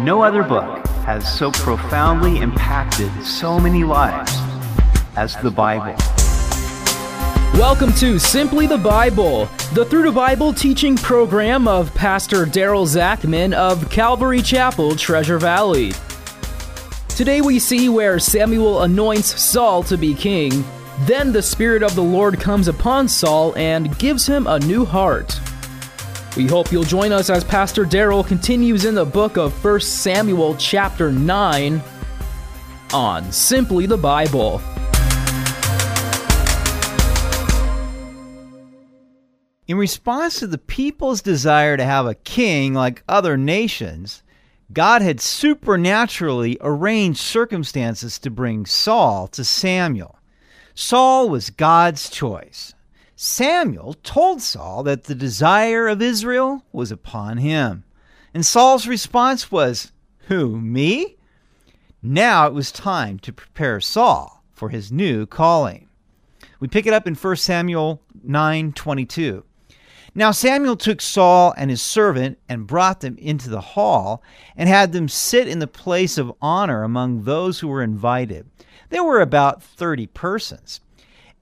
No other book has so profoundly impacted so many lives as the Bible. Welcome to Simply the Bible, the Through the Bible teaching program of Pastor Daryl Zachman of Calvary Chapel, Treasure Valley. Today we see where Samuel anoints Saul to be king. Then the Spirit of the Lord comes upon Saul and gives him a new heart. We hope you'll join us as Pastor Daryl continues in the book of 1 Samuel, chapter 9, on Simply the Bible. In response to the people's desire to have a king like other nations, God had supernaturally arranged circumstances to bring Saul to Samuel. Saul was God's choice. Samuel told Saul that the desire of Israel was upon him. And Saul's response was, Who, me? Now it was time to prepare Saul for his new calling. We pick it up in 1 Samuel 9:22. Now Samuel took Saul and his servant and brought them into the hall and had them sit in the place of honor among those who were invited. There were about 30 persons.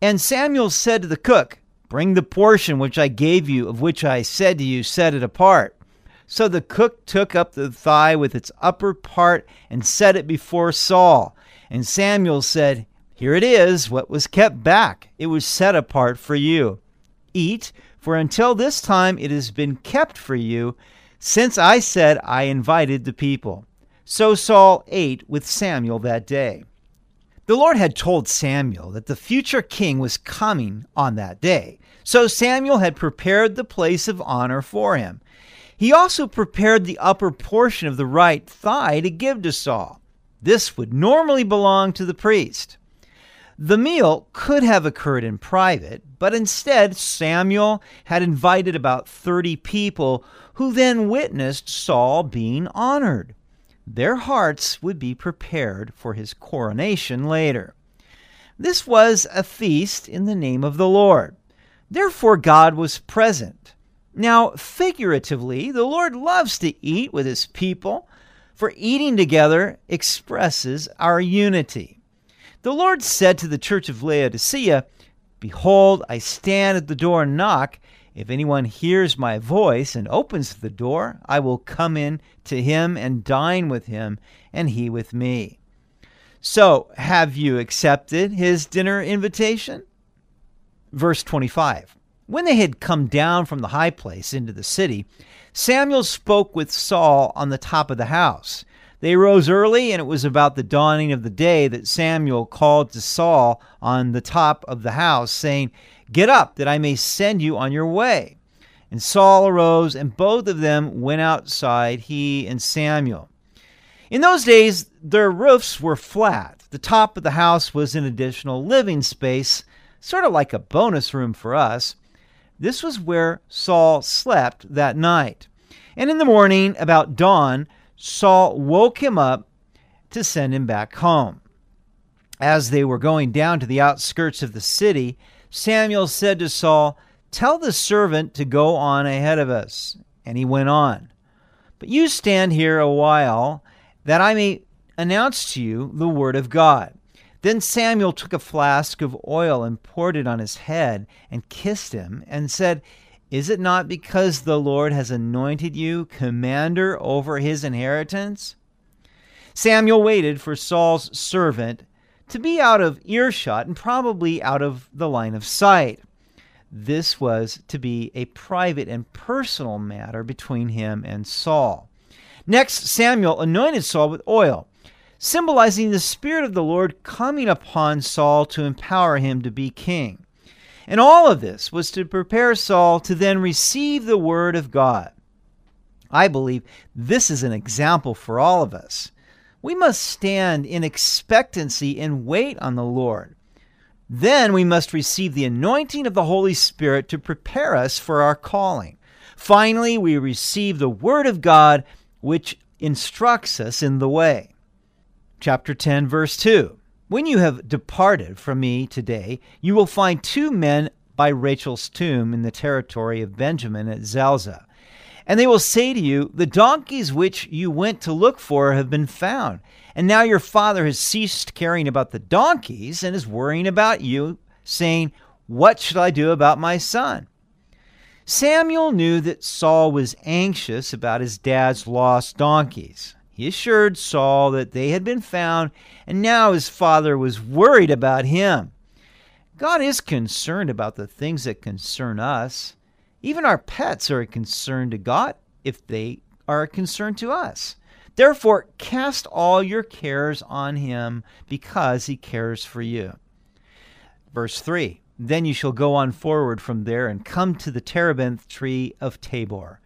And Samuel said to the cook, Bring the portion which I gave you, of which I said to you, set it apart. So the cook took up the thigh with its upper part and set it before Saul. And Samuel said, Here it is, what was kept back. It was set apart for you. Eat, for until this time it has been kept for you, since I said I invited the people. So Saul ate with Samuel that day. The Lord had told Samuel that the future king was coming on that day. So Samuel had prepared the place of honor for him. He also prepared the upper portion of the right thigh to give to Saul. This would normally belong to the priest. The meal could have occurred in private, but instead Samuel had invited about 30 people who then witnessed Saul being honored their hearts would be prepared for his coronation later. This was a feast in the name of the Lord. Therefore, God was present. Now, figuratively, the Lord loves to eat with his people, for eating together expresses our unity. The Lord said to the church of Laodicea, Behold, I stand at the door and knock. If anyone hears my voice and opens the door, I will come in to him and dine with him, and he with me. So, have you accepted his dinner invitation? Verse 25 When they had come down from the high place into the city, Samuel spoke with Saul on the top of the house. They rose early, and it was about the dawning of the day that Samuel called to Saul on the top of the house, saying, Get up, that I may send you on your way. And Saul arose, and both of them went outside, he and Samuel. In those days, their roofs were flat. The top of the house was an additional living space, sort of like a bonus room for us. This was where Saul slept that night. And in the morning, about dawn, Saul woke him up to send him back home. As they were going down to the outskirts of the city, Samuel said to Saul, Tell the servant to go on ahead of us. And he went on. But you stand here a while, that I may announce to you the word of God. Then Samuel took a flask of oil and poured it on his head and kissed him and said, Is it not because the Lord has anointed you commander over his inheritance? Samuel waited for Saul's servant to be out of earshot and probably out of the line of sight. This was to be a private and personal matter between him and Saul. Next, Samuel anointed Saul with oil, symbolizing the Spirit of the Lord coming upon Saul to empower him to be king. And all of this was to prepare Saul to then receive the word of God. I believe this is an example for all of us. We must stand in expectancy and wait on the Lord. Then we must receive the anointing of the Holy Spirit to prepare us for our calling. Finally, we receive the Word of God, which instructs us in the way. Chapter 10, verse 2 When you have departed from me today, you will find two men by Rachel's tomb in the territory of Benjamin at Zelzah. And they will say to you, The donkeys which you went to look for have been found. And now your father has ceased caring about the donkeys and is worrying about you, saying, What should I do about my son? Samuel knew that Saul was anxious about his dad's lost donkeys. He assured Saul that they had been found, and now his father was worried about him. God is concerned about the things that concern us. Even our pets are a concern to God if they are a concern to us. Therefore, cast all your cares on him because he cares for you. Verse 3 Then you shall go on forward from there and come to the terebinth tree of Tabor.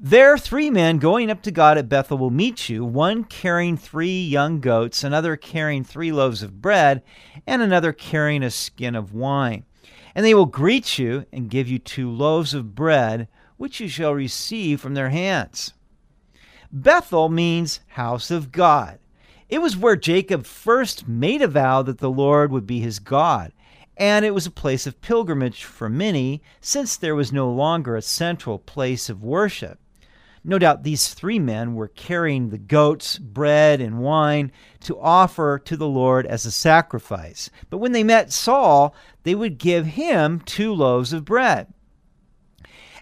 There, three men going up to God at Bethel will meet you, one carrying three young goats, another carrying three loaves of bread, and another carrying a skin of wine. And they will greet you and give you two loaves of bread, which you shall receive from their hands. Bethel means house of God. It was where Jacob first made a vow that the Lord would be his God, and it was a place of pilgrimage for many, since there was no longer a central place of worship. No doubt these three men were carrying the goats, bread, and wine to offer to the Lord as a sacrifice. But when they met Saul, they would give him two loaves of bread.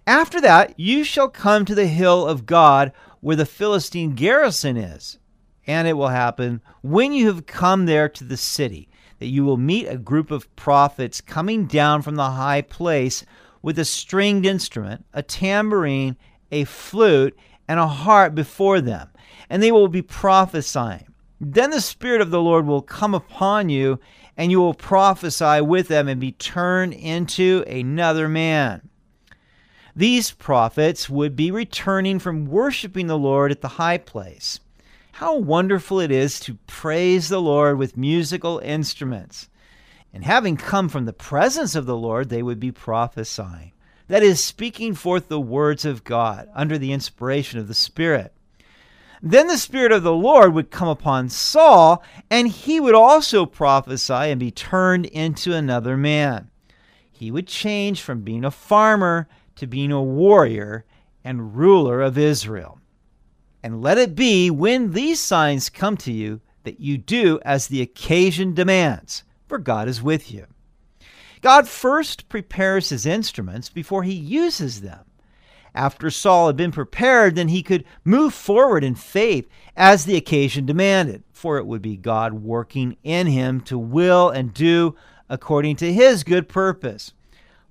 After that, you shall come to the hill of God where the Philistine garrison is. And it will happen when you have come there to the city that you will meet a group of prophets coming down from the high place with a stringed instrument, a tambourine, a flute, and a harp before them, and they will be prophesying. Then the Spirit of the Lord will come upon you, and you will prophesy with them and be turned into another man. These prophets would be returning from worshiping the Lord at the high place. How wonderful it is to praise the Lord with musical instruments. And having come from the presence of the Lord, they would be prophesying that is, speaking forth the words of God under the inspiration of the Spirit. Then the Spirit of the Lord would come upon Saul, and he would also prophesy and be turned into another man. He would change from being a farmer to being a warrior and ruler of Israel. And let it be when these signs come to you that you do as the occasion demands, for God is with you. God first prepares his instruments before he uses them. After Saul had been prepared, then he could move forward in faith as the occasion demanded, for it would be God working in him to will and do according to his good purpose.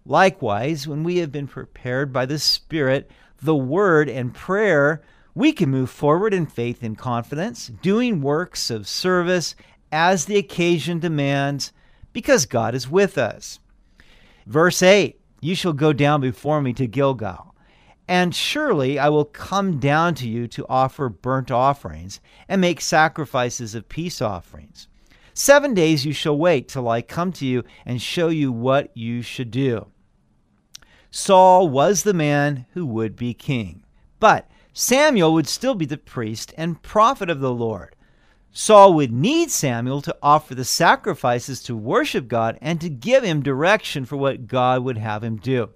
Likewise, when we have been prepared by the Spirit, the Word, and prayer, we can move forward in faith and confidence, doing works of service as the occasion demands because God is with us. Verse 8 You shall go down before me to Gilgal, and surely I will come down to you to offer burnt offerings and make sacrifices of peace offerings. Seven days you shall wait till I come to you and show you what you should do. Saul was the man who would be king, but Samuel would still be the priest and prophet of the Lord. Saul would need Samuel to offer the sacrifices to worship God and to give him direction for what God would have him do.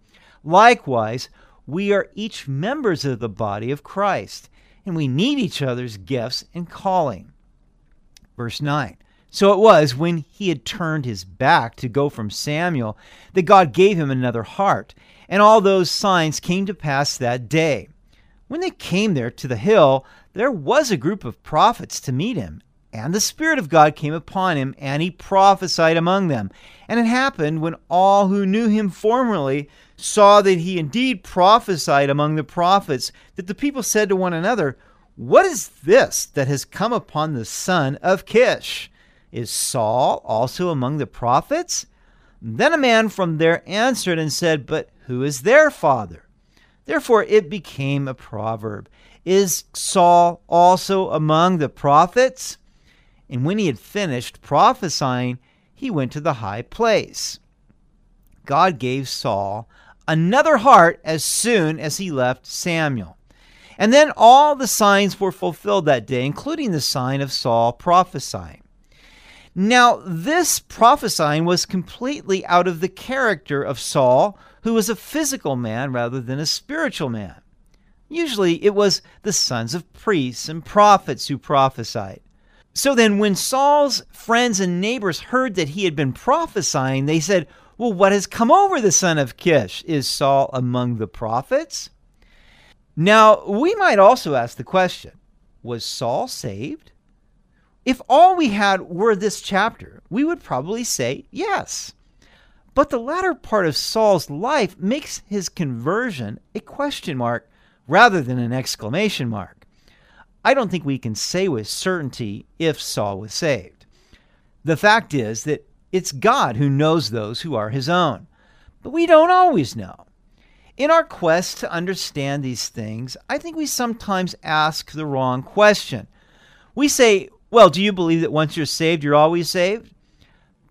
Likewise, we are each members of the body of Christ, and we need each other's gifts and calling. Verse 9 So it was when he had turned his back to go from Samuel that God gave him another heart, and all those signs came to pass that day. When they came there to the hill, there was a group of prophets to meet him, and the Spirit of God came upon him, and he prophesied among them. And it happened when all who knew him formerly saw that he indeed prophesied among the prophets, that the people said to one another, What is this that has come upon the son of Kish? Is Saul also among the prophets? Then a man from there answered and said, But who is their father? Therefore it became a proverb Is Saul also among the prophets? And when he had finished prophesying, he went to the high place. God gave Saul another heart as soon as he left Samuel. And then all the signs were fulfilled that day, including the sign of Saul prophesying. Now, this prophesying was completely out of the character of Saul, who was a physical man rather than a spiritual man. Usually it was the sons of priests and prophets who prophesied. So then, when Saul's friends and neighbors heard that he had been prophesying, they said, Well, what has come over the son of Kish? Is Saul among the prophets? Now, we might also ask the question Was Saul saved? If all we had were this chapter, we would probably say yes. But the latter part of Saul's life makes his conversion a question mark rather than an exclamation mark. I don't think we can say with certainty if Saul was saved. The fact is that it's God who knows those who are his own, but we don't always know. In our quest to understand these things, I think we sometimes ask the wrong question. We say, Well, do you believe that once you're saved, you're always saved?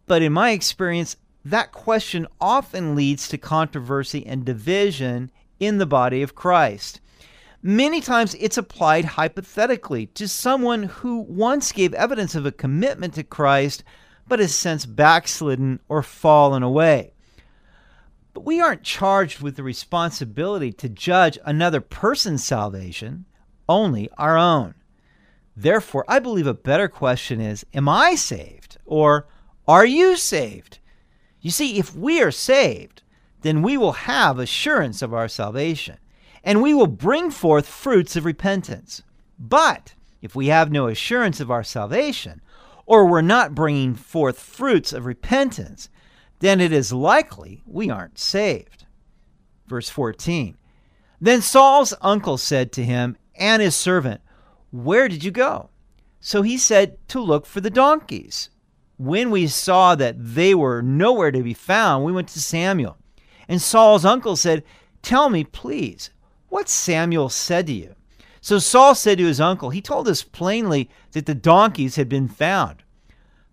But in my experience, that question often leads to controversy and division in the body of Christ. Many times it's applied hypothetically to someone who once gave evidence of a commitment to Christ but has since backslidden or fallen away. But we aren't charged with the responsibility to judge another person's salvation, only our own. Therefore, I believe a better question is Am I saved? Or Are you saved? You see, if we are saved, then we will have assurance of our salvation, and we will bring forth fruits of repentance. But if we have no assurance of our salvation, or we're not bringing forth fruits of repentance, then it is likely we aren't saved. Verse 14 Then Saul's uncle said to him and his servant, Where did you go? So he said, To look for the donkeys. When we saw that they were nowhere to be found, we went to Samuel. And Saul's uncle said, Tell me, please, what Samuel said to you. So Saul said to his uncle, He told us plainly that the donkeys had been found.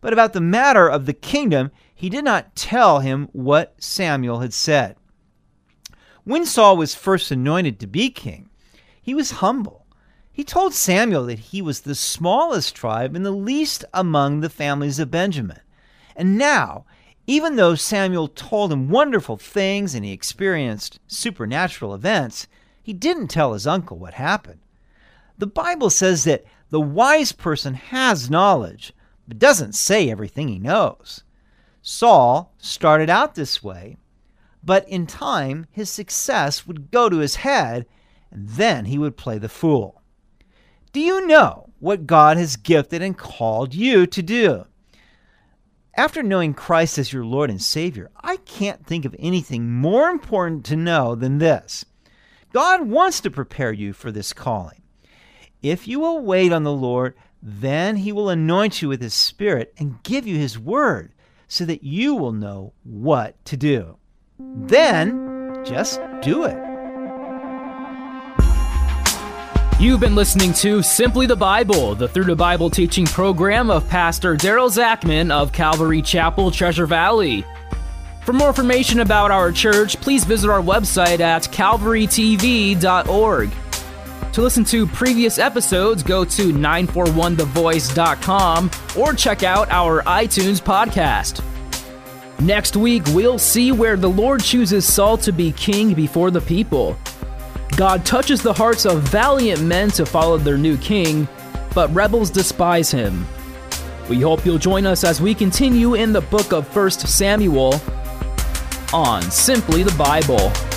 But about the matter of the kingdom, he did not tell him what Samuel had said. When Saul was first anointed to be king, he was humble. He told Samuel that he was the smallest tribe and the least among the families of Benjamin. And now, even though Samuel told him wonderful things and he experienced supernatural events, he didn't tell his uncle what happened. The Bible says that the wise person has knowledge, but doesn't say everything he knows. Saul started out this way, but in time his success would go to his head, and then he would play the fool. Do you know what God has gifted and called you to do? After knowing Christ as your Lord and Savior, I can't think of anything more important to know than this. God wants to prepare you for this calling. If you will wait on the Lord, then he will anoint you with his Spirit and give you his word so that you will know what to do. Then just do it. You've been listening to Simply the Bible, the Through the Bible teaching program of Pastor Daryl Zachman of Calvary Chapel, Treasure Valley. For more information about our church, please visit our website at calvarytv.org. To listen to previous episodes, go to 941thevoice.com or check out our iTunes podcast. Next week, we'll see where the Lord chooses Saul to be king before the people. God touches the hearts of valiant men to follow their new king, but rebels despise him. We hope you'll join us as we continue in the book of 1 Samuel on Simply the Bible.